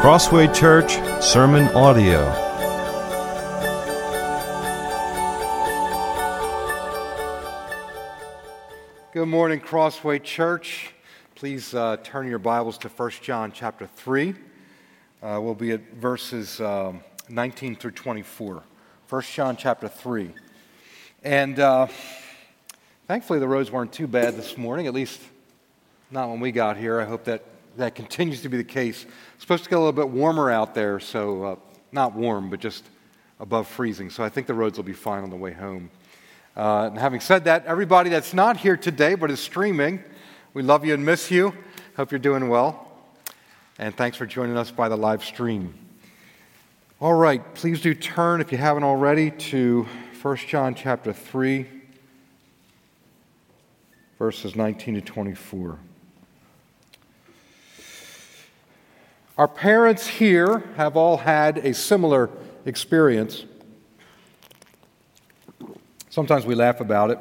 Crossway Church Sermon Audio. Good morning, Crossway Church. Please uh, turn your Bibles to 1 John chapter 3. Uh, we'll be at verses um, 19 through 24. 1 John chapter 3. And uh, thankfully, the roads weren't too bad this morning, at least not when we got here. I hope that that continues to be the case. It's supposed to get a little bit warmer out there, so uh, not warm, but just above freezing. So I think the roads will be fine on the way home. Uh, and having said that, everybody that's not here today but is streaming, we love you and miss you. Hope you're doing well. And thanks for joining us by the live stream. All right, please do turn, if you haven't already, to 1 John chapter 3, verses 19 to 24. Our parents here have all had a similar experience. Sometimes we laugh about it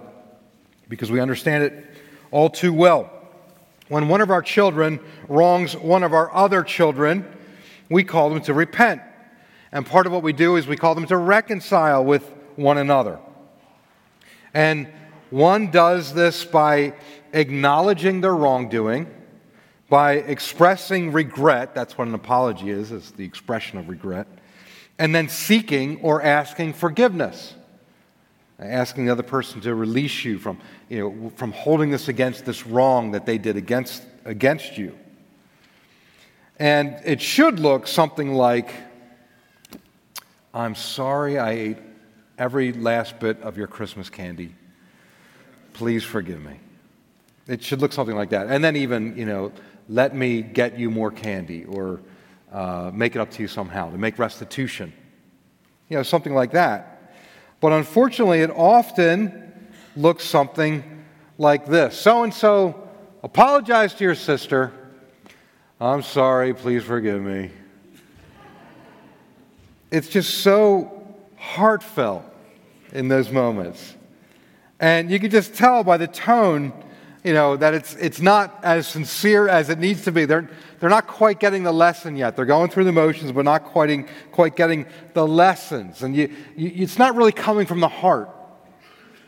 because we understand it all too well. When one of our children wrongs one of our other children, we call them to repent. And part of what we do is we call them to reconcile with one another. And one does this by acknowledging their wrongdoing by expressing regret, that's what an apology is, is the expression of regret, and then seeking or asking forgiveness. Asking the other person to release you from, you know, from holding this against this wrong that they did against, against you. And it should look something like I'm sorry I ate every last bit of your Christmas candy. Please forgive me. It should look something like that. And then, even, you know, let me get you more candy or uh, make it up to you somehow, to make restitution. You know, something like that. But unfortunately, it often looks something like this So and so apologize to your sister. I'm sorry, please forgive me. It's just so heartfelt in those moments. And you can just tell by the tone you know, that it's, it's not as sincere as it needs to be. They're, they're not quite getting the lesson yet. They're going through the motions, but not quite, quite getting the lessons. And you, you, it's not really coming from the heart.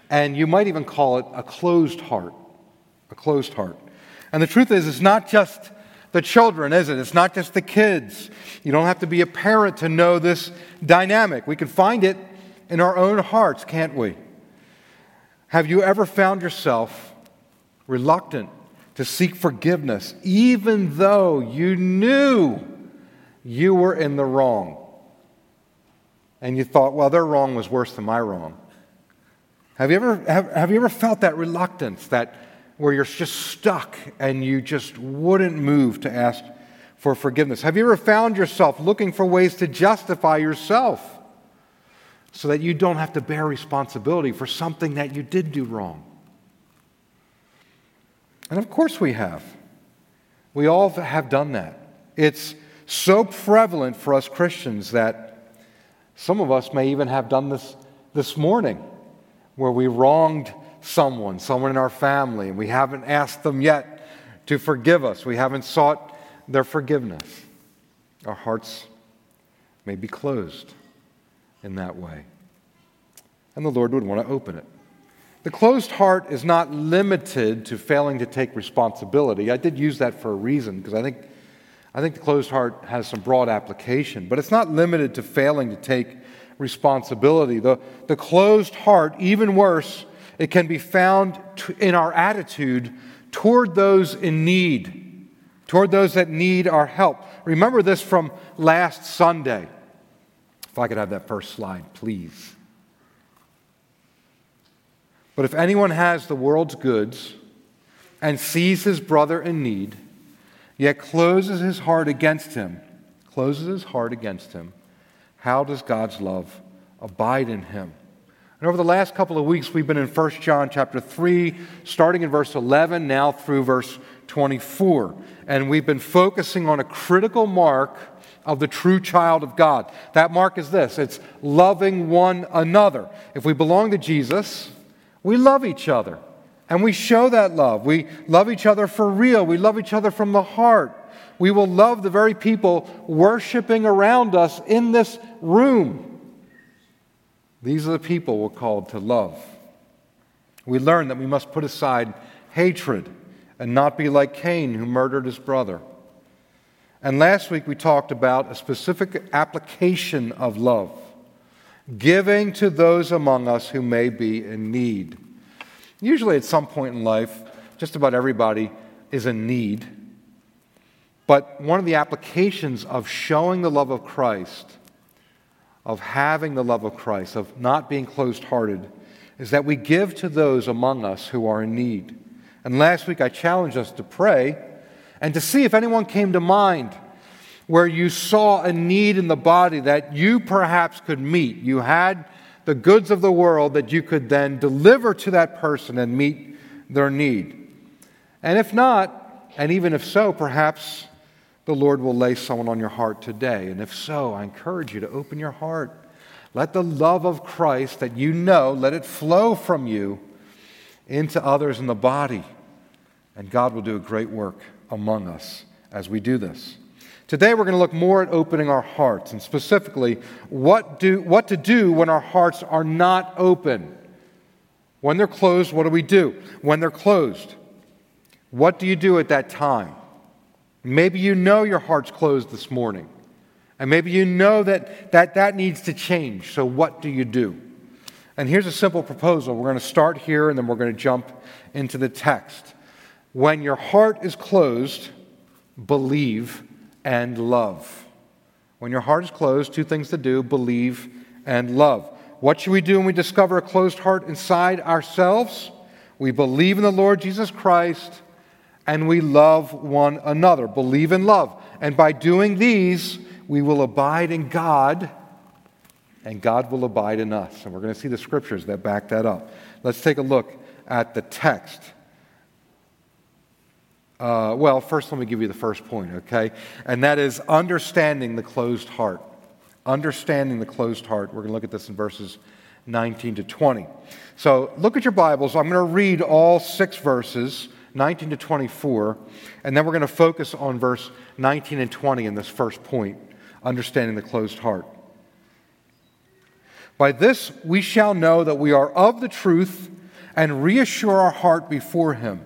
And you might even call it a closed heart. A closed heart. And the truth is, it's not just the children, is it? It's not just the kids. You don't have to be a parent to know this dynamic. We can find it in our own hearts, can't we? Have you ever found yourself reluctant to seek forgiveness, even though you knew you were in the wrong. And you thought, well, their wrong was worse than my wrong. Have you ever, have, have you ever felt that reluctance, that where you're just stuck and you just wouldn't move to ask for forgiveness? Have you ever found yourself looking for ways to justify yourself so that you don't have to bear responsibility for something that you did do wrong? And of course we have. We all have done that. It's so prevalent for us Christians that some of us may even have done this this morning, where we wronged someone, someone in our family, and we haven't asked them yet to forgive us. We haven't sought their forgiveness. Our hearts may be closed in that way. And the Lord would want to open it. The closed heart is not limited to failing to take responsibility. I did use that for a reason because I think, I think the closed heart has some broad application, but it's not limited to failing to take responsibility. The, the closed heart, even worse, it can be found in our attitude toward those in need, toward those that need our help. Remember this from last Sunday. If I could have that first slide, please. But if anyone has the world's goods and sees his brother in need, yet closes his heart against him, closes his heart against him, how does God's love abide in him? And over the last couple of weeks, we've been in 1 John chapter 3, starting in verse 11, now through verse 24. And we've been focusing on a critical mark of the true child of God. That mark is this it's loving one another. If we belong to Jesus, we love each other And we show that love. We love each other for real. We love each other from the heart. We will love the very people worshiping around us in this room. These are the people we're called to love. We learn that we must put aside hatred and not be like Cain, who murdered his brother. And last week we talked about a specific application of love giving to those among us who may be in need. Usually, at some point in life, just about everybody is in need. But one of the applications of showing the love of Christ, of having the love of Christ, of not being closed hearted, is that we give to those among us who are in need. And last week I challenged us to pray and to see if anyone came to mind where you saw a need in the body that you perhaps could meet. You had the goods of the world that you could then deliver to that person and meet their need. And if not, and even if so, perhaps the Lord will lay someone on your heart today. And if so, I encourage you to open your heart. Let the love of Christ that you know, let it flow from you into others in the body. And God will do a great work among us as we do this. Today, we're going to look more at opening our hearts and specifically what, do, what to do when our hearts are not open. When they're closed, what do we do? When they're closed, what do you do at that time? Maybe you know your heart's closed this morning, and maybe you know that that, that needs to change. So, what do you do? And here's a simple proposal. We're going to start here and then we're going to jump into the text. When your heart is closed, believe and love. When your heart is closed, two things to do believe and love. What should we do when we discover a closed heart inside ourselves? We believe in the Lord Jesus Christ and we love one another. Believe and love. And by doing these, we will abide in God and God will abide in us. And we're going to see the scriptures that back that up. Let's take a look at the text. Uh, well, first, let me give you the first point, okay? And that is understanding the closed heart. Understanding the closed heart. We're going to look at this in verses 19 to 20. So look at your Bibles. I'm going to read all six verses, 19 to 24, and then we're going to focus on verse 19 and 20 in this first point understanding the closed heart. By this we shall know that we are of the truth and reassure our heart before Him.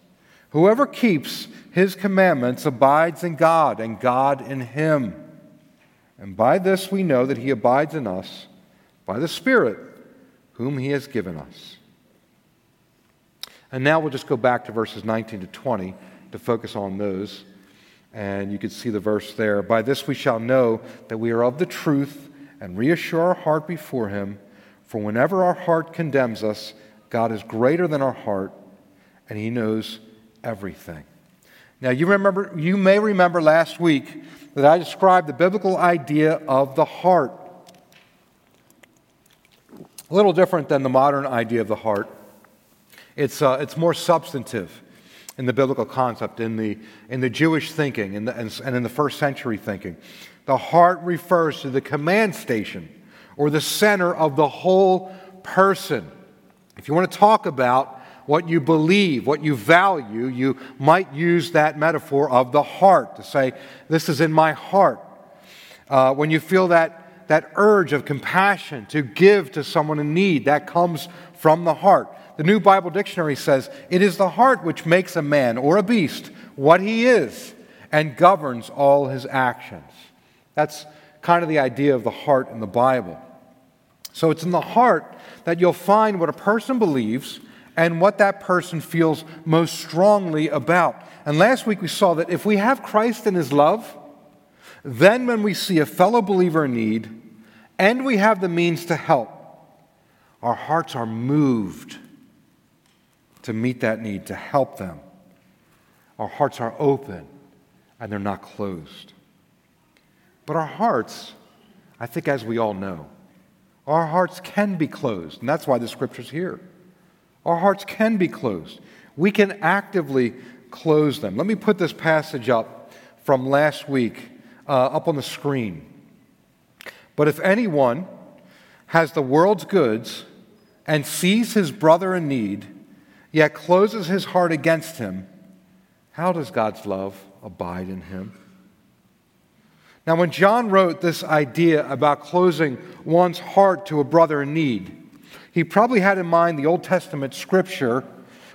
Whoever keeps his commandments abides in God, and God in him. And by this we know that he abides in us by the Spirit whom he has given us. And now we'll just go back to verses 19 to 20 to focus on those. And you can see the verse there. By this we shall know that we are of the truth and reassure our heart before him. For whenever our heart condemns us, God is greater than our heart, and he knows everything. Now, you, remember, you may remember last week that I described the biblical idea of the heart. A little different than the modern idea of the heart. It's, uh, it's more substantive in the biblical concept, in the, in the Jewish thinking in the, and, and in the first century thinking. The heart refers to the command station or the center of the whole person. If you want to talk about what you believe, what you value, you might use that metaphor of the heart to say, This is in my heart. Uh, when you feel that, that urge of compassion to give to someone in need, that comes from the heart. The New Bible Dictionary says, It is the heart which makes a man or a beast what he is and governs all his actions. That's kind of the idea of the heart in the Bible. So it's in the heart that you'll find what a person believes and what that person feels most strongly about. And last week we saw that if we have Christ in his love, then when we see a fellow believer in need and we have the means to help, our hearts are moved. to meet that need, to help them. Our hearts are open and they're not closed. But our hearts, I think, as we all know, our hearts can be closed, and that's why the scripture's here. Our hearts can be closed. We can actively close them. Let me put this passage up from last week uh, up on the screen. But if anyone has the world's goods and sees his brother in need, yet closes his heart against him, how does God's love abide in him? Now, when John wrote this idea about closing one's heart to a brother in need, he probably had in mind the Old Testament scripture,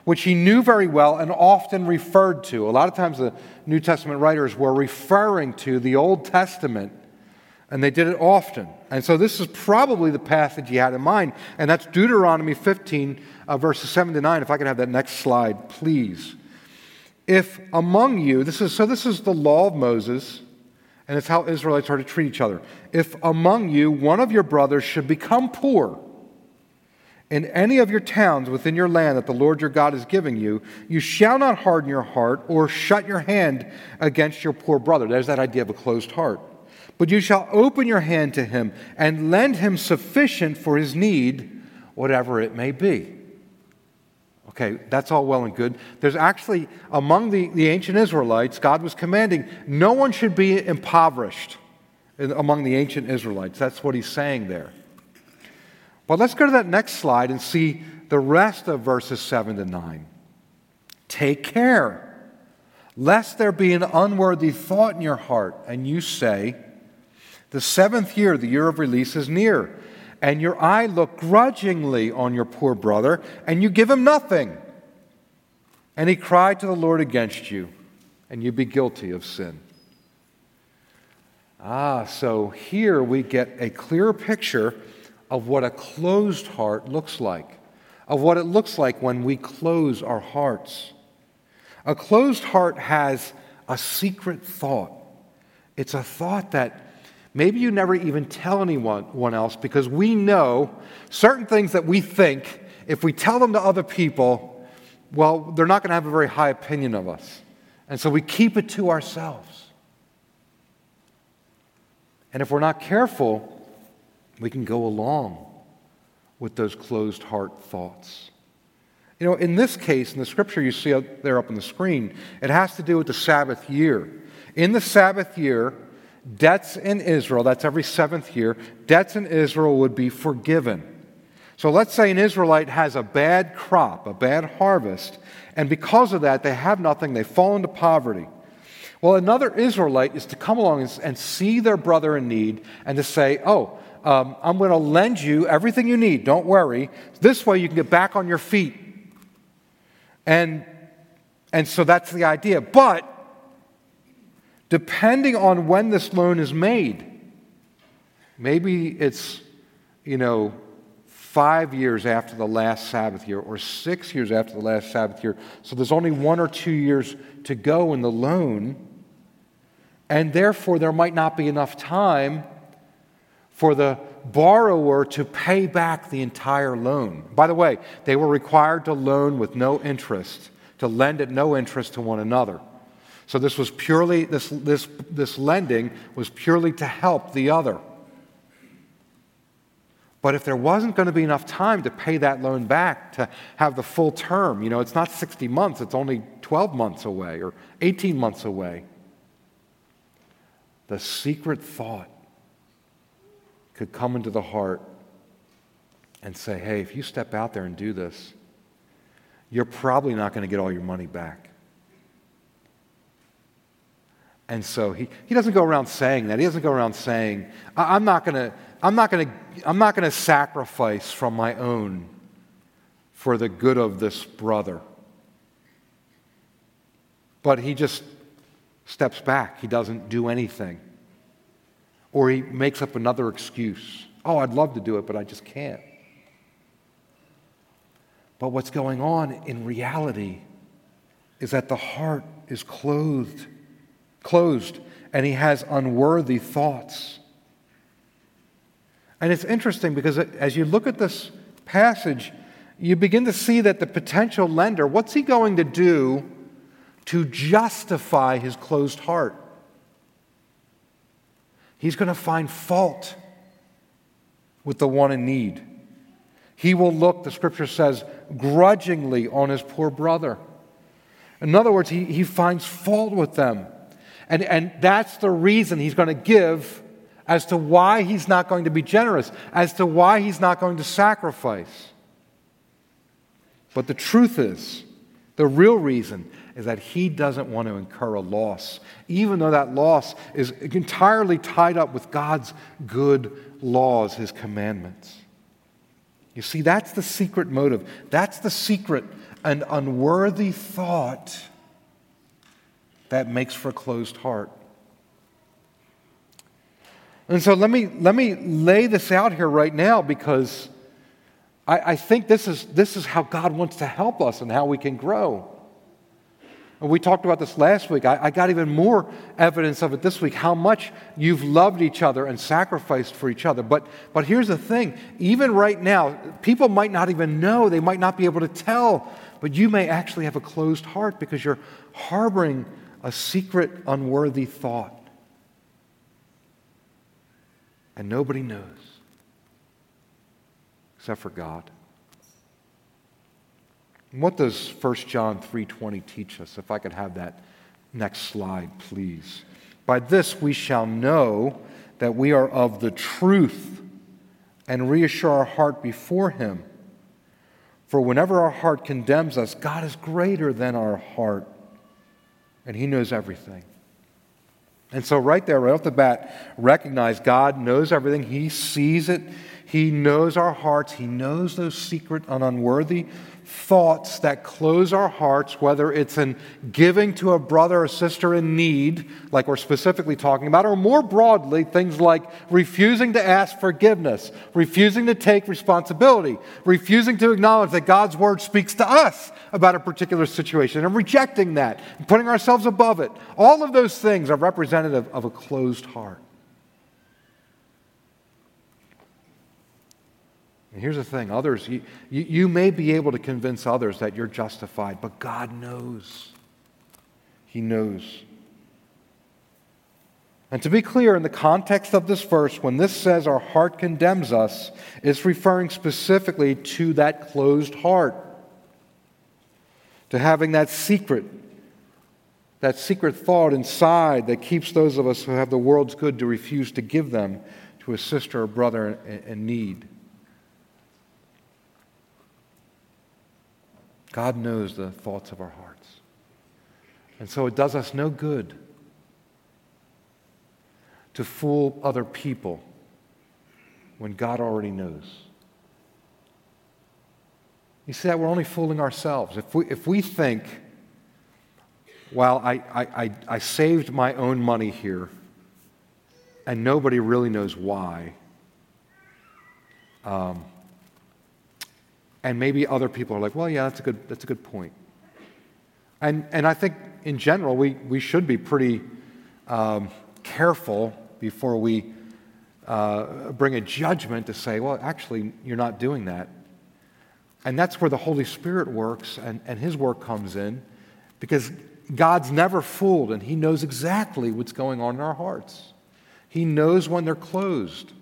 which he knew very well and often referred to. A lot of times the New Testament writers were referring to the Old Testament, and they did it often. And so this is probably the passage he had in mind, and that's Deuteronomy 15, uh, verses 7 to 9. If I could have that next slide, please. If among you, this is so this is the law of Moses, and it's how Israelites are to treat each other. If among you one of your brothers should become poor, in any of your towns within your land that the Lord your God is giving you, you shall not harden your heart or shut your hand against your poor brother. There's that idea of a closed heart. But you shall open your hand to him and lend him sufficient for his need, whatever it may be. Okay, that's all well and good. There's actually, among the, the ancient Israelites, God was commanding no one should be impoverished among the ancient Israelites. That's what he's saying there. But let's go to that next slide and see the rest of verses 7 to 9. Take care, lest there be an unworthy thought in your heart, and you say, The seventh year, the year of release, is near, and your eye look grudgingly on your poor brother, and you give him nothing. And he cried to the Lord against you, and you be guilty of sin. Ah, so here we get a clear picture of what a closed heart looks like, of what it looks like when we close our hearts. A closed heart has a secret thought. It's a thought that maybe you never even tell anyone else because we know certain things that we think, if we tell them to other people, well, they're not going to have a very high opinion of us. And so we keep it to ourselves. And if we're not careful, we can go along with those closed heart thoughts. You know, in this case, in the scripture you see up there up on the screen, it has to do with the Sabbath year. In the Sabbath year, debts in Israel, that's every seventh year, debts in Israel would be forgiven. So let's say an Israelite has a bad crop, a bad harvest, and because of that, they have nothing, they fall into poverty. Well, another Israelite is to come along and see their brother in need and to say, Oh, um, I'm going to lend you everything you need. Don't worry. This way you can get back on your feet. And, and so that's the idea. But depending on when this loan is made, maybe it's, you know, five years after the last Sabbath year or six years after the last Sabbath year. So there's only one or two years to go in the loan. And therefore, there might not be enough time for the borrower to pay back the entire loan. By the way, they were required to loan with no interest, to lend at no interest to one another. So this was purely, this, this, this lending was purely to help the other. But if there wasn't going to be enough time to pay that loan back, to have the full term, you know, it's not 60 months, it's only 12 months away or 18 months away. The secret thought could come into the heart and say, hey, if you step out there and do this, you're probably not going to get all your money back. And so he, he doesn't go around saying that. He doesn't go around saying, I'm not going to, I'm not going to, I'm not going to sacrifice from my own for the good of this brother. But he just steps back. He doesn't do anything. Or he makes up another excuse. Oh, I'd love to do it, but I just can't. But what's going on in reality is that the heart is clothed, closed, and he has unworthy thoughts. And it's interesting because as you look at this passage, you begin to see that the potential lender, what's he going to do to justify his closed heart? He's going to find fault with the one in need. He will look, the scripture says, grudgingly on his poor brother. In other words, he, he finds fault with them. And, and that's the reason he's going to give as to why he's not going to be generous, as to why he's not going to sacrifice. But the truth is, the real reason is that he doesn't want to incur a loss, even though that loss is entirely tied up with God's good laws, his commandments. You see, that's the secret motive. That's the secret and unworthy thought that makes for a closed heart. And so let me, let me lay this out here right now because I, I think this is, this is how God wants to help us and how we can grow. And we talked about this last week. I, I, got even more evidence of it this week how much you've loved each other and sacrificed for each other. But, but here's the thing even right now, people might not even know, they might not be able to tell, but you may actually have a closed heart because you're harboring a secret, unworthy thought. And nobody knows except for God. What does 1 John 3:20 teach us? If I could have that next slide, please. By this we shall know that we are of the truth and reassure our heart before him. For whenever our heart condemns us, God is greater than our heart, and he knows everything. And so, right there, right off the bat, recognize God knows everything. He sees it. He knows our hearts. He knows those secret and unworthy thoughts that close our hearts, whether it's in giving to a brother or sister in need, like we're specifically talking about, or more broadly, things like refusing to ask forgiveness, refusing to take responsibility, refusing to acknowledge that God's word speaks to us about a particular situation, and rejecting that, and putting ourselves above it. All of those things are representative of a closed heart. And here's the thing others, you, you, may be able to convince others that you're justified, but God knows. He knows. And to be clear, in the context of this verse, when this says our heart condemns us, it's referring specifically to that closed heart, to having that secret, that secret thought inside that keeps those of us who have the world's good to refuse to give them to a sister or brother in need. God knows the thoughts of our hearts. And so it does us no good to fool other people when God already knows. You see that we're only fooling ourselves. If we, if we think, well, I, I, I, saved my own money here and nobody really knows why, um, and maybe other people are like, well, yeah, that's a good, that's a good point. And, and I think in general, we, we should be pretty um, careful before we uh, bring a judgment to say, well, actually, you're not doing that. And that's where the Holy Spirit works and, and His work comes in because God's never fooled and He knows exactly what's going on in our hearts. He knows when they're closed.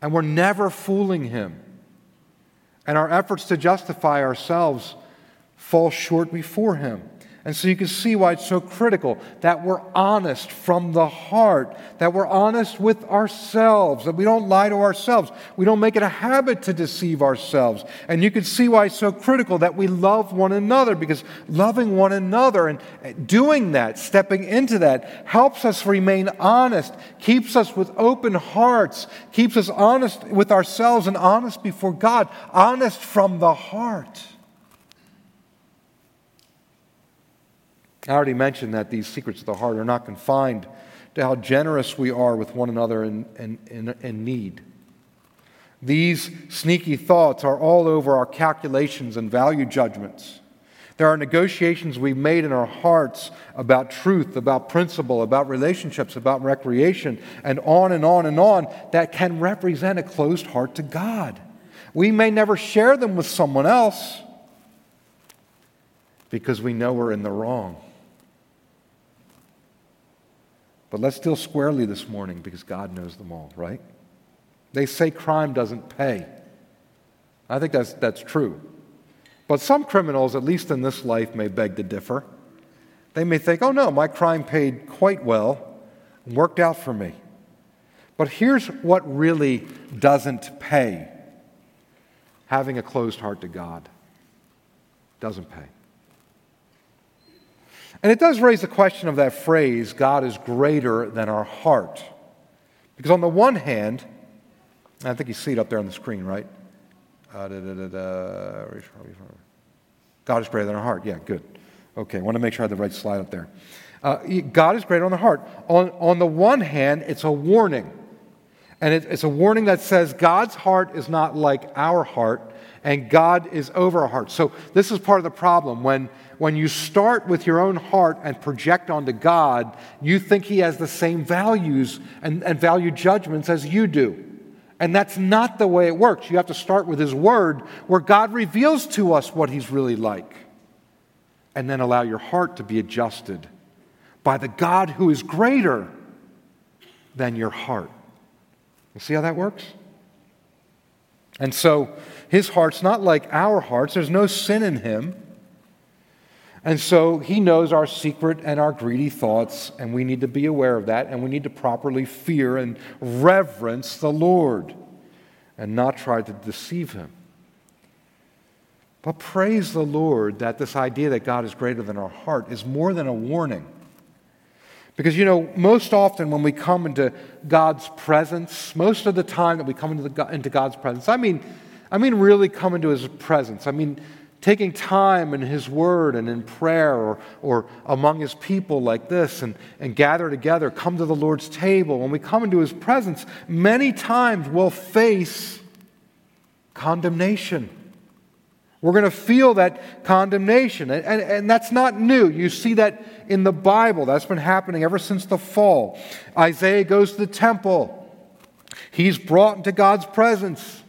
And we're never fooling Him and our efforts to justify ourselves fall short before Him. And so you can see why it's so critical that we're honest from the heart, that we're honest with ourselves, that we don't lie to ourselves. We don't make it a habit to deceive ourselves. And you can see why it's so critical that we love one another, because loving one another and doing that, stepping into that, helps us remain honest, keeps us with open hearts, keeps us honest with ourselves and honest before God, honest from the heart. I already mentioned that these secrets of the heart are not confined to how generous we are with one another in, in, in, in need. These sneaky thoughts are all over our calculations and value judgments. There are negotiations we've made in our hearts about truth, about principle, about relationships, about recreation, and on and on and on that can represent a closed heart to God. We may never share them with someone else because we know we're in the wrong. But let's deal squarely this morning because God knows them all, right? They say crime doesn't pay. I think that's, that's true. But some criminals, at least in this life, may beg to differ. They may think, oh no, my crime paid quite well, and worked out for me. But here's what really doesn't pay having a closed heart to God doesn't pay. And it does raise the question of that phrase, God is greater than our heart. Because on the one hand, I think you see it up there on the screen, right? Uh, da, da, da, God is greater than our heart. Yeah, good. Okay, I want to make sure I have the right slide up there. Uh, God is greater on the heart. On, on the one hand, it's a warning. And it, it's a warning that says God's heart is not like our heart, and God is over our heart. So, this is part of the problem. When, when you start with your own heart and project onto God, you think He has the same values and, and value judgments as you do. And that's not the way it works. You have to start with His Word, where God reveals to us what He's really like, and then allow your heart to be adjusted by the God who is greater than your heart. You see how that works? And so his heart's not like our hearts, there's no sin in him. And so he knows our secret and our greedy thoughts, and we need to be aware of that, and we need to properly fear and reverence the Lord and not try to deceive him. But praise the Lord that this idea that God is greater than our heart is more than a warning. Because, you know, most often when we come into God's presence, most of the time that we come into, the, into God's presence, I mean, I mean, really come into His presence. I mean, taking time in His Word and in prayer or, or among His people like this and, and gather together, come to the Lord's table. When we come into His presence, many times we'll face condemnation. We're going to feel that condemnation. And, and, and, that's not new. You see that in the Bible. That's been happening ever since the fall. Isaiah goes to the temple, he's brought into God's presence.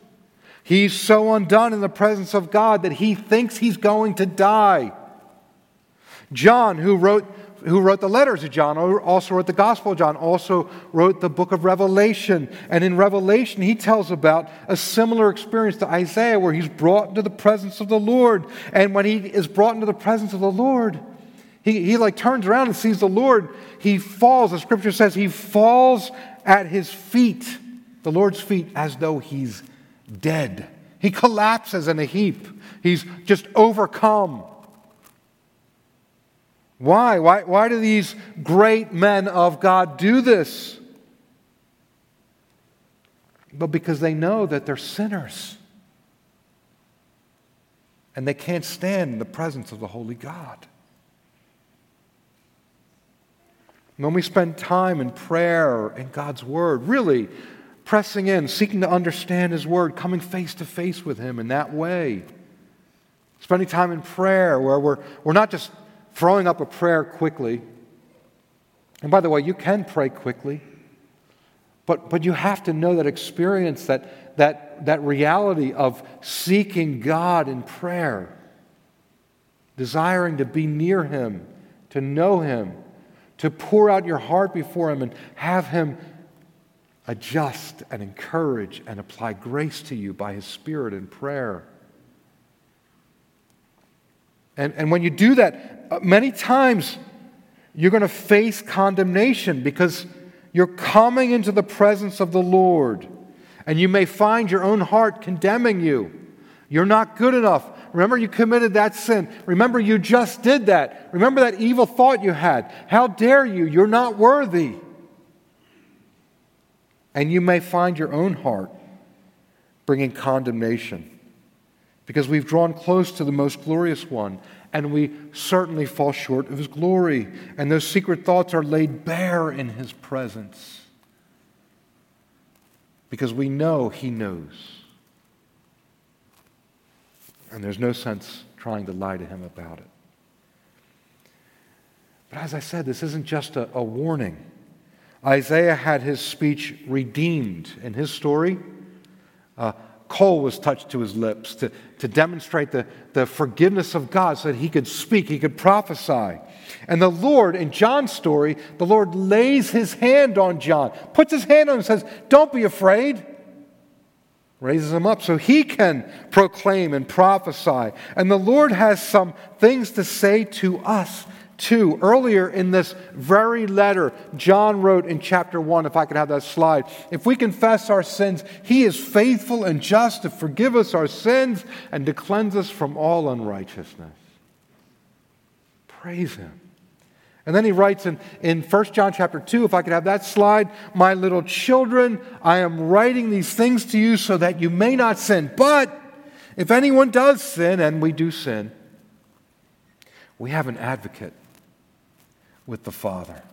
He's so undone in the presence of God that he thinks he's going to die. John, who wrote who wrote the letters of John, also wrote the Gospel of John, also wrote the book of Revelation. And in Revelation, he tells about a similar experience to Isaiah where he's brought into the presence of the Lord. And when he is brought into the presence of the Lord, he, he like turns around and sees the Lord. He falls, the scripture says, he falls at his feet, the Lord's feet, as though he's dead. He collapses in a heap. He's just overcome. Why? Why, why do these great men of God do this? But because they know that they're sinners. And they can't stand in the presence of the Holy God. When we spend time in prayer and God's Word, really pressing in, seeking to understand His Word, coming face to face with Him in that way, spending time in prayer where we're, we're not just throwing up a prayer quickly. And by the way, you can pray quickly, but, but you have to know that experience, that, that, that reality of seeking God in prayer, desiring to be near Him, to know Him, to pour out your heart before Him and have Him adjust and encourage and apply grace to you by His Spirit in prayer. And, and when you do that, uh, many times you're going to face condemnation because you're coming into the presence of the Lord. And you may find your own heart condemning you. You're not good enough. Remember, you committed that sin. Remember, you just did that. Remember that evil thought you had. How dare you? You're not worthy. And you may find your own heart bringing condemnation because we've drawn close to the most glorious one, and we certainly fall short of his glory. And those secret thoughts are laid bare in his presence because we know he knows. And there's no sense trying to lie to him about it. But as I said, this isn't just a, a warning. Isaiah had his speech redeemed in his story. Uh, coal was touched to his lips to, to demonstrate the, the forgiveness of God so that he could speak, he could prophesy. And the Lord, in John's story, the Lord lays his hand on John, puts his hand on him says, Don't be afraid. Raises him up so he can proclaim and prophesy. And the Lord has some things to say to us 2. Earlier in this very letter, John wrote in chapter 1, if I could have that slide, if we confess our sins, he is faithful and just to forgive us our sins and to cleanse us from all unrighteousness. Praise him. And then he writes in, in 1 John chapter 2, if I could have that slide, my little children, I am writing these things to you so that you may not sin. But if anyone does sin, and we do sin, we have an advocate with the Father.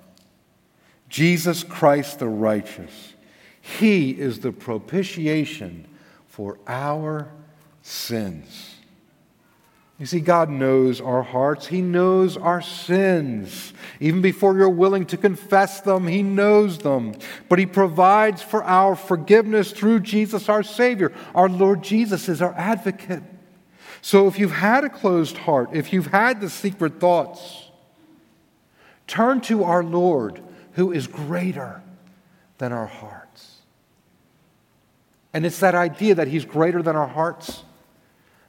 Jesus Christ the righteous. He is the propitiation for our sins. You see, God knows our hearts. He knows our sins. Even before you're willing to confess them, He knows them. But He provides for our forgiveness through Jesus, our Savior. Our Lord Jesus is our advocate. So if you've had a closed heart, if you've had the secret thoughts, Turn to our Lord who is greater than our hearts. And it's that idea that He's greater than our hearts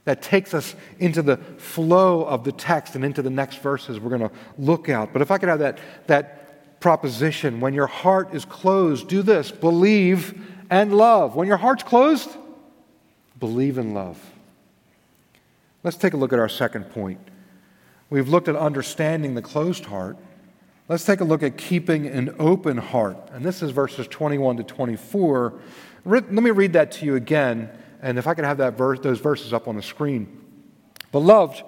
that takes us into the flow of the text and into the next verses we're going to look at. But if I could have that, that proposition when your heart is closed, do this believe and love. When your heart's closed, believe and love. Let's take a look at our second point. We've looked at understanding the closed heart. Let's take a look at keeping an open heart. And this is verses 21 to 24. Let me read that to you again. And if I could have that verse, those verses up on the screen. Beloved,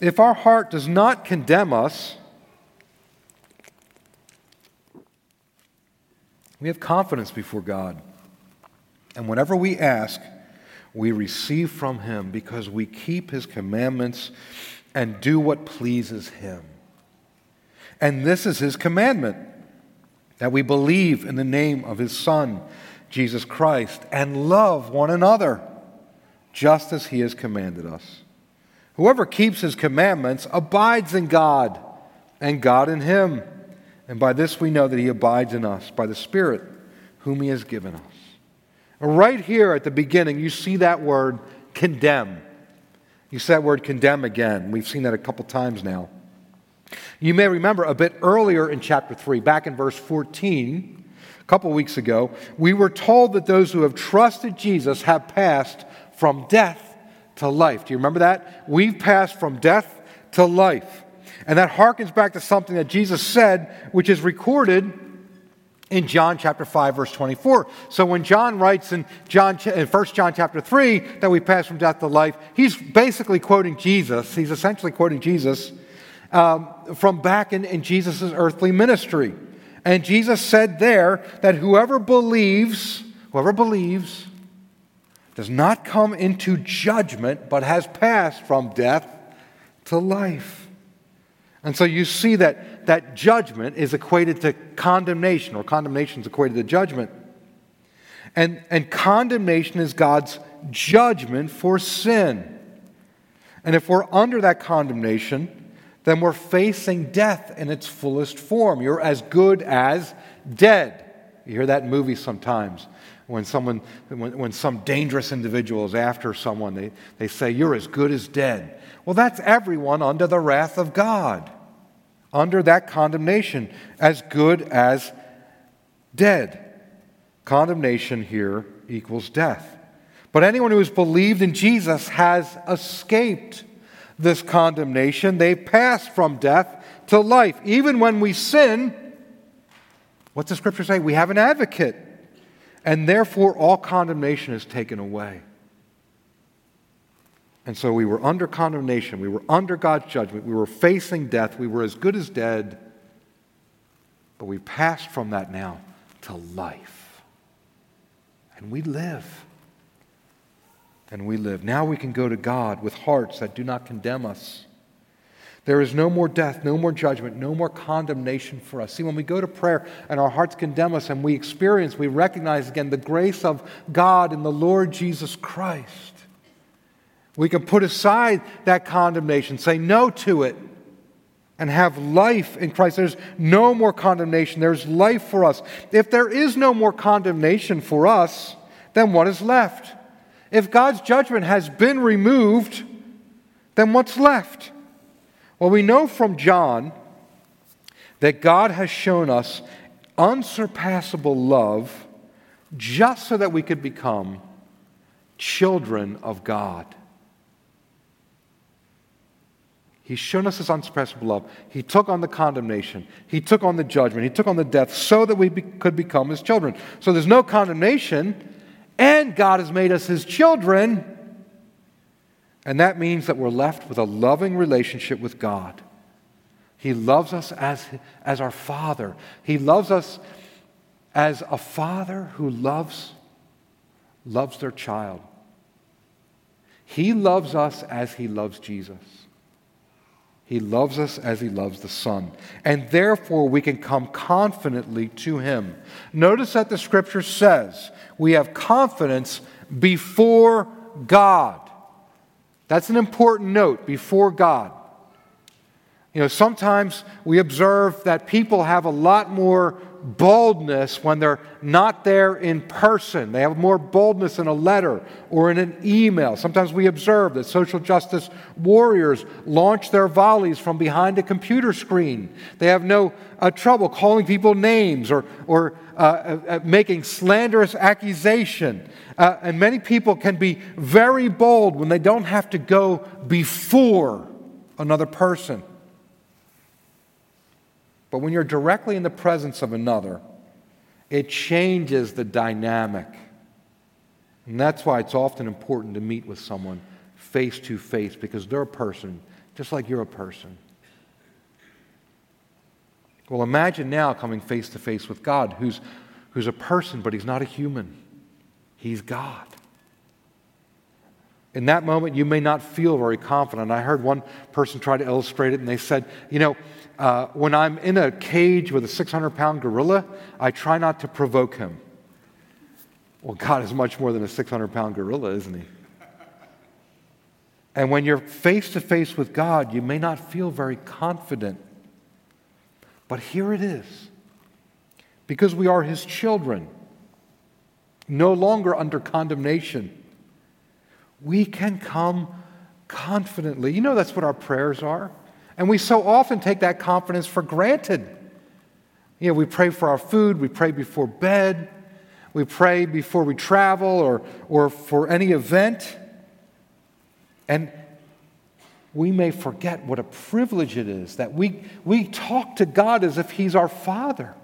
if our heart does not condemn us, we have confidence before God. And whenever we ask, we receive from Him because we keep His commandments and do what pleases Him. And this is his commandment that we believe in the name of his Son, Jesus Christ, and love one another, just as he has commanded us. Whoever keeps his commandments abides in God, and God in him. And by this we know that he abides in us, by the Spirit whom he has given us. Right here at the beginning, you see that word condemn. You see that word condemn again. We've seen that a couple times now. You may remember a bit earlier in chapter 3, back in verse 14, a couple weeks ago, we were told that those who have trusted Jesus have passed from death to life. Do you remember that? We've passed from death to life. And that harkens back to something that Jesus said, which is recorded in John chapter 5 verse 24. So when John writes in John in 1 John chapter 3 that we pass from death to life, he's basically quoting Jesus. He's essentially quoting Jesus um, from back in, in Jesus' earthly ministry. And Jesus said there that whoever believes, whoever believes, does not come into judgment, but has passed from death to life. And so you see that, that judgment is equated to condemnation, or condemnation is equated to judgment. And, and condemnation is God's judgment for sin. And if we're under that condemnation, then we're facing death in its fullest form. You're as good as dead. You hear that in movies sometimes. When, someone, when, when some dangerous individual is after someone, they, they say, You're as good as dead. Well, that's everyone under the wrath of God, under that condemnation, as good as dead. Condemnation here equals death. But anyone who has believed in Jesus has escaped this condemnation. They pass from death to life. Even when we sin, what's the scripture say? We have an advocate. And therefore, all condemnation is taken away. And so we were under condemnation. We were under God's judgment. We were facing death. We were as good as dead. But we've passed from that now to life. And we live and we live. Now we can go to God with hearts that do not condemn us. There is no more death, no more judgment, no more condemnation for us. See, when we go to prayer and our hearts condemn us and we experience, we recognize again the grace of God in the Lord Jesus Christ. We can put aside that condemnation, say no to it, and have life in Christ. There's no more condemnation. There's life for us. If there is no more condemnation for us, then what is left? If God's judgment has been removed, then what's left? Well, we know from John that God has shown us unsurpassable love just so that we could become children of God. He's shown us his unsurpassable love. He took on the condemnation. He took on the judgment. He took on the death so that we be- could become his children. So there's no condemnation, and God has made us his children. And that means that we're left with a loving relationship with God. He loves us as, as our Father. He loves us as a father who loves, loves their child. He loves us as he loves Jesus. He loves us as he loves the Son. And therefore, we can come confidently to him. Notice that the scripture says we have confidence before God. That's an important note before God. You know, sometimes we observe that people have a lot more boldness when they're not there in person. They have more boldness in a letter or in an email. Sometimes we observe that social justice warriors launch their volleys from behind a computer screen. They have no uh, trouble calling people names or, or uh, uh, uh making slanderous accusation. Uh, and many people can be very bold when they don't have to go before another person. But when you're directly in the presence of another, it changes the dynamic. And that's why it's often important to meet with someone face to face because they're a person, just like you're a person. Well, imagine now coming face to face with God, who's, who's a person, but he's not a human. He's God. In that moment, you may not feel very confident. I heard one person try to illustrate it, and they said, You know, uh, when I'm in a cage with a 600 pound gorilla, I try not to provoke him. Well, God is much more than a 600 pound gorilla, isn't he? And when you're face to face with God, you may not feel very confident. But here it is. Because we are his children, no longer under condemnation, we can come confidently. You know, that's what our prayers are. And we so often take that confidence for granted. You know, we pray for our food, we pray before bed, we pray before we travel or, or for any event. And we may forget what a privilege it is that we, we talk to God as if He's our Father.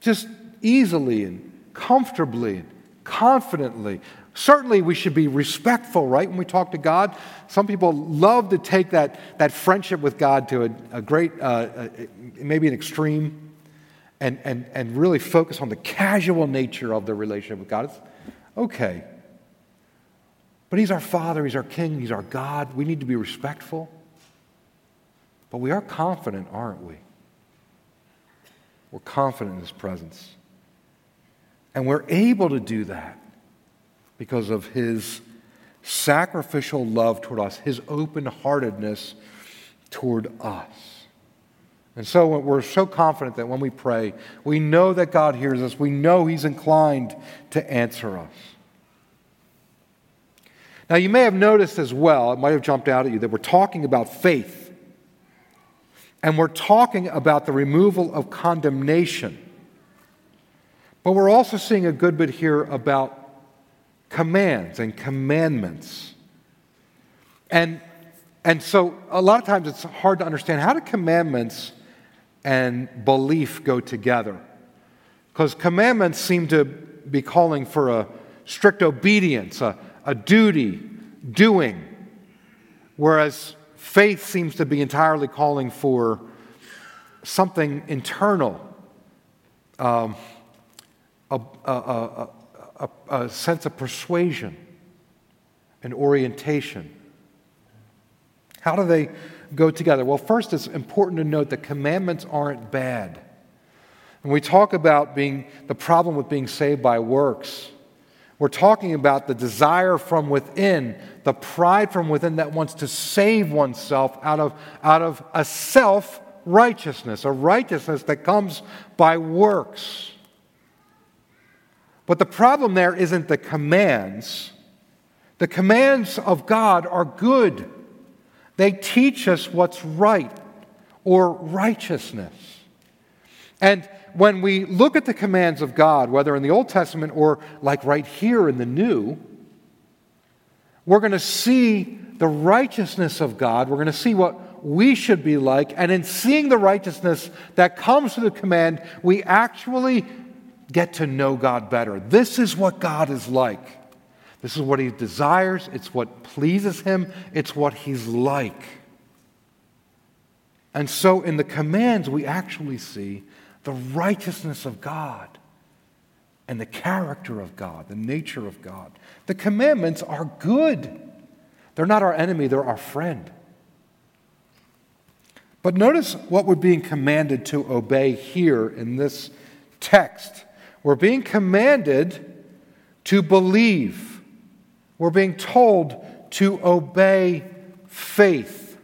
Just easily and comfortably and confidently. Certainly, we should be respectful, right, when we talk to God. Some people love to take that, that friendship with God to a, a great, uh, uh, maybe an extreme, and, and, and really focus on the casual nature of the relationship with God. It's okay. But He's our Father, He's our King, He's our God. We need to be respectful. But we are confident, aren't we? We're confident in His presence. And we're able to do that because of his sacrificial love toward us, his open heartedness toward us. And so we're so confident that when we pray, we know that God hears us, we know he's inclined to answer us. Now, you may have noticed as well, it might have jumped out at you, that we're talking about faith. And we're talking about the removal of condemnation. But we're also seeing a good bit here about commands and commandments. And, and so a lot of times it's hard to understand how do commandments and belief go together? Because commandments seem to be calling for a strict obedience, a, a duty, doing, whereas faith seems to be entirely calling for something internal, um, a, a, a, a, sense of persuasion and orientation. How do they go together? Well, first, it's important to note that commandments aren't bad. When we talk about being the problem with being saved by works, we're talking about the desire from within, the pride from within that wants to save oneself out of, out of a self righteousness, a righteousness that comes by works. But the problem there isn't the commands. The commands of God are good. They teach us what's right or righteousness. And when we look at the commands of God, whether in the Old Testament or like right here in the New, we're going to see the righteousness of God. We're going to see what we should be like. And in seeing the righteousness that comes through the command, we actually get to know God better. This is what God is like. This is what He desires. It's what pleases Him. It's what He's like. And so in the commands, we actually see the righteousness of God and the character of God, the nature of God. The commandments are good. They're not our enemy, they're our friend. But notice what we're being commanded to obey here in this text. We're being commanded to believe. We're being told to obey faith.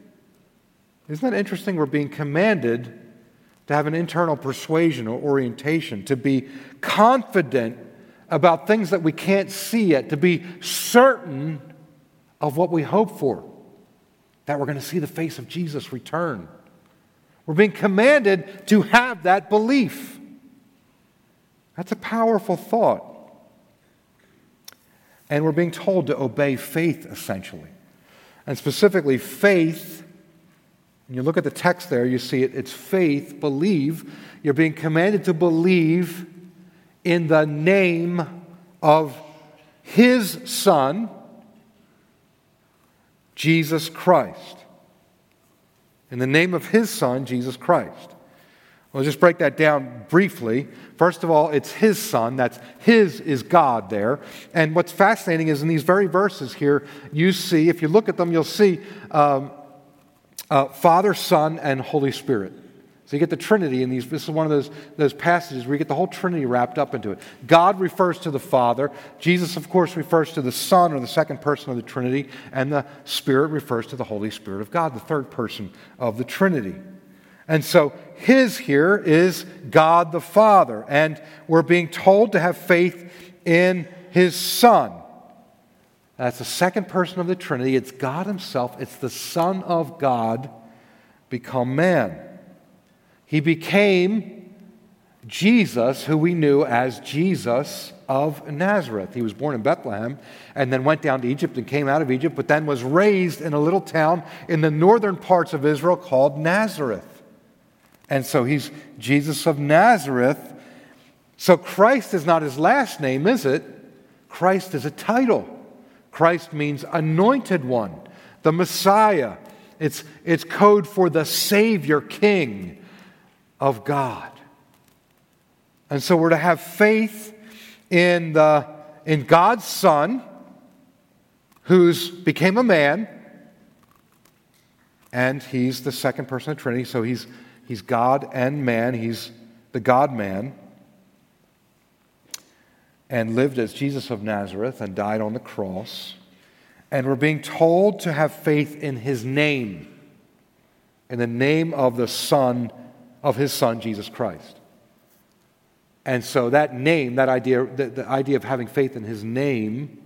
Isn't that interesting? We're being commanded to have an internal persuasion or orientation, to be confident about things that we can't see yet, to be certain of what we hope for, that we're going to see the face of Jesus return. We're being commanded to have that belief. That's a powerful thought. And we're being told to obey faith, essentially. And specifically, faith when you look at the text there, you see it, it's faith, believe. You're being commanded to believe in the name of His Son, Jesus Christ. In the name of His Son, Jesus Christ. We'll just break that down briefly. First of all, it's His Son. That's His is God there. And what's fascinating is in these very verses here, you see, if you look at them, you'll see um, uh, Father, Son, and Holy Spirit. So you get the Trinity in these. This is one of those, those passages where you get the whole Trinity wrapped up into it. God refers to the Father. Jesus, of course, refers to the Son or the second person of the Trinity. And the Spirit refers to the Holy Spirit of God, the third person of the Trinity. And so his here is God the Father. And we're being told to have faith in his Son. That's the second person of the Trinity. It's God Himself, it's the Son of God become man. He became Jesus, who we knew as Jesus of Nazareth. He was born in Bethlehem and then went down to Egypt and came out of Egypt, but then was raised in a little town in the northern parts of Israel called Nazareth. And so he's Jesus of Nazareth. So Christ is not his last name, is it? Christ is a title. Christ means anointed one, the Messiah. It's, it's code for the Savior King of God. And so we're to have faith in, the, in God's Son, who's became a man, and he's the second person of Trinity, so he's, he's God and man, he's the God man and lived as Jesus of Nazareth and died on the cross. And we're being told to have faith in his name, in the name of the Son, of his Son, Jesus Christ. And so that name, that idea, the, the idea of having faith in his name,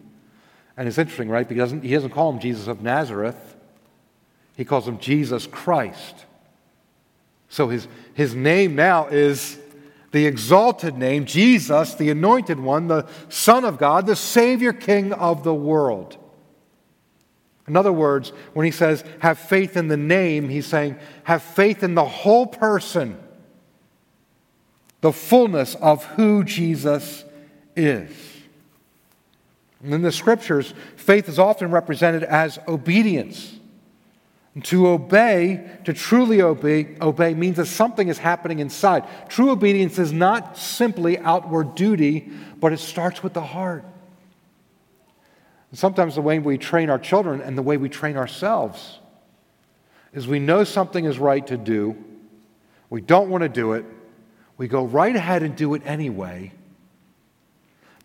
and it's interesting, right? Because he doesn't, he doesn't call him Jesus of Nazareth, he calls him Jesus Christ. So his, his name now is the exalted name, Jesus, the anointed one, the Son of God, the Savior King of the world. In other words, when he says have faith in the name, he's saying have faith in the whole person, the fullness of who Jesus is. And in the scriptures, faith is often represented as obedience. To obey, to truly obey, obey means that something is happening inside. True obedience is not simply outward duty, but it starts with the heart. And sometimes the way we train our children and the way we train ourselves is we know something is right to do, we don't want to do it, we go right ahead and do it anyway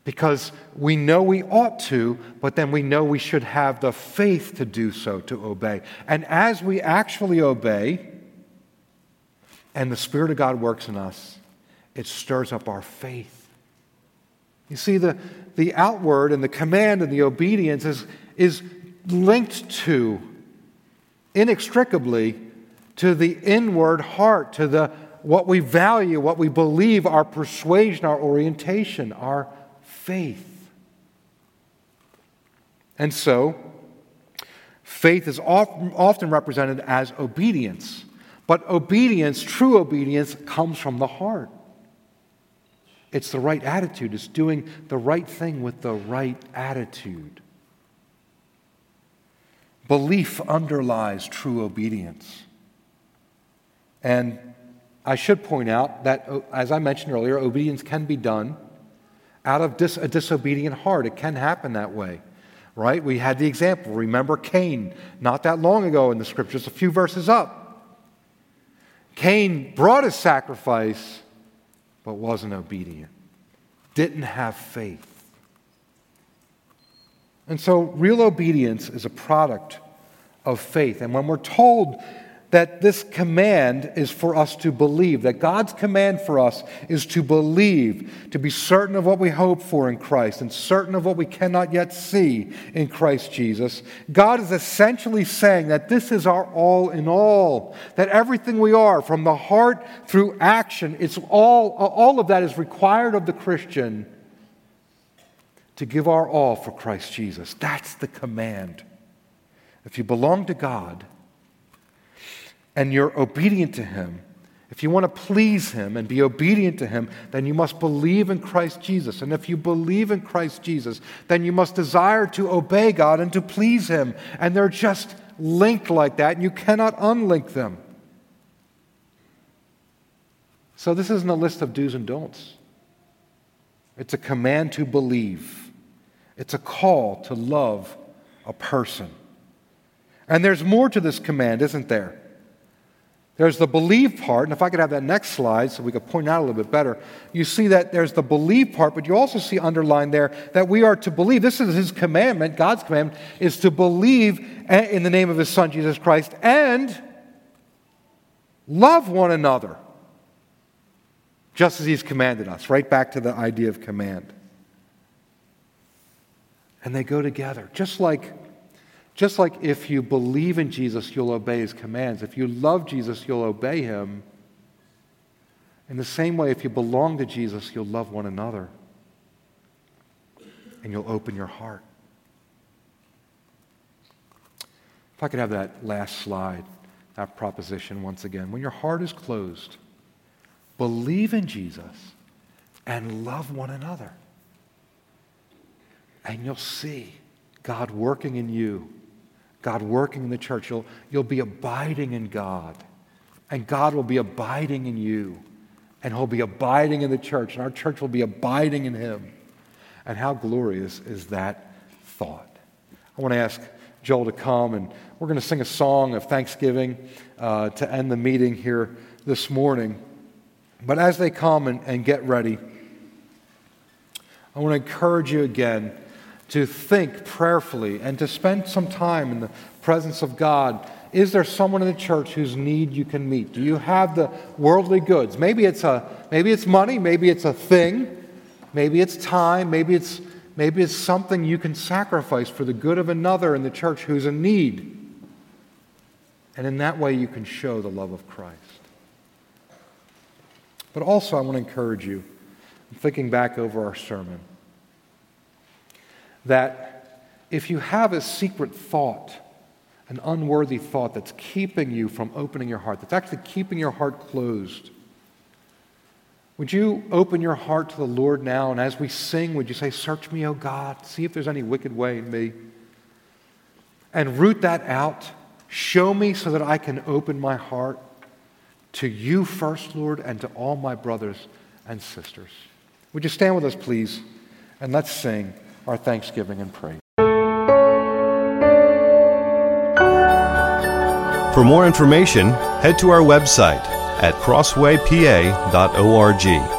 because we know we ought to, but then we know we should have the faith to do so, to obey. And as we actually obey, and the Spirit of God works in us, it stirs up our faith. You see, the, the outward and the command and the obedience is, is linked to, inextricably, to the inward heart, to the what we value, what we believe, our persuasion, our orientation, our faith. And so, faith is often represented as obedience. But obedience, true obedience, comes from the heart. It's the right attitude, it's doing the right thing with the right attitude. Belief underlies true obedience. And I should point out that, as I mentioned earlier, obedience can be done out of dis- a disobedient heart. It can happen that way, right? We had the example. Remember Cain, not that long ago in the scriptures, a few verses up. Cain brought his sacrifice, but wasn't obedient, didn't have faith. And so, real obedience is a product of faith. And when we're told that this command is for us to believe, that God's command for us is to believe, to be certain of what we hope for in Christ and certain of what we cannot yet see in Christ Jesus. God is essentially saying that this is our all in all, that everything we are, from the heart through action, it's all, all of that is required of the Christian to give our all for Christ Jesus. That's the command. If you belong to God, and you're obedient to Him, if you want to please Him and be obedient to Him, then you must believe in Christ Jesus. And if you believe in Christ Jesus, then you must desire to obey God and to please Him. And they're just linked like that, and you cannot unlink them. So, this isn't a list of do's and don'ts. It's a command to believe, it's a call to love a person. And there's more to this command, isn't there? There's the believe part, and if I could have that next slide so we could point out a little bit better, you see that there's the believe part, but you also see underlined there that we are to believe. This is His commandment, God's commandment, is to believe in the name of His Son, Jesus Christ, and love one another, just as He's commanded us. Right back to the idea of command. And they go together, just like just like if you believe in Jesus, you'll obey his commands. If you love Jesus, you'll obey him. In the same way, if you belong to Jesus, you'll love one another and you'll open your heart. If I could have that last slide, that proposition once again. When your heart is closed, believe in Jesus and love one another. And you'll see God working in you God working in the church. You'll, you'll be abiding in God, and God will be abiding in you, and He'll be abiding in the church, and our church will be abiding in Him. And how glorious is that thought? I want to ask Joel to come, and we're going to sing a song of thanksgiving uh, to end the meeting here this morning. But as they come and, and get ready, I want to encourage you again to think prayerfully and to spend some time in the presence of God. Is there someone in the church whose need you can meet? Do you have the worldly goods? Maybe it's a maybe it's money, maybe it's a thing, maybe it's time, maybe it's maybe it's something you can sacrifice for the good of another in the church who's in need. And in that way you can show the love of Christ. But also I want to encourage you, thinking back over our sermon that if you have a secret thought, an unworthy thought that's keeping you from opening your heart, that's actually keeping your heart closed, would you open your heart to the Lord now? And as we sing, would you say, Search me, O God, see if there's any wicked way in me? And root that out. Show me so that I can open my heart to you first, Lord, and to all my brothers and sisters. Would you stand with us, please? And let's sing our thanksgiving and praise. For more information, head to our website at crosswaypa.org.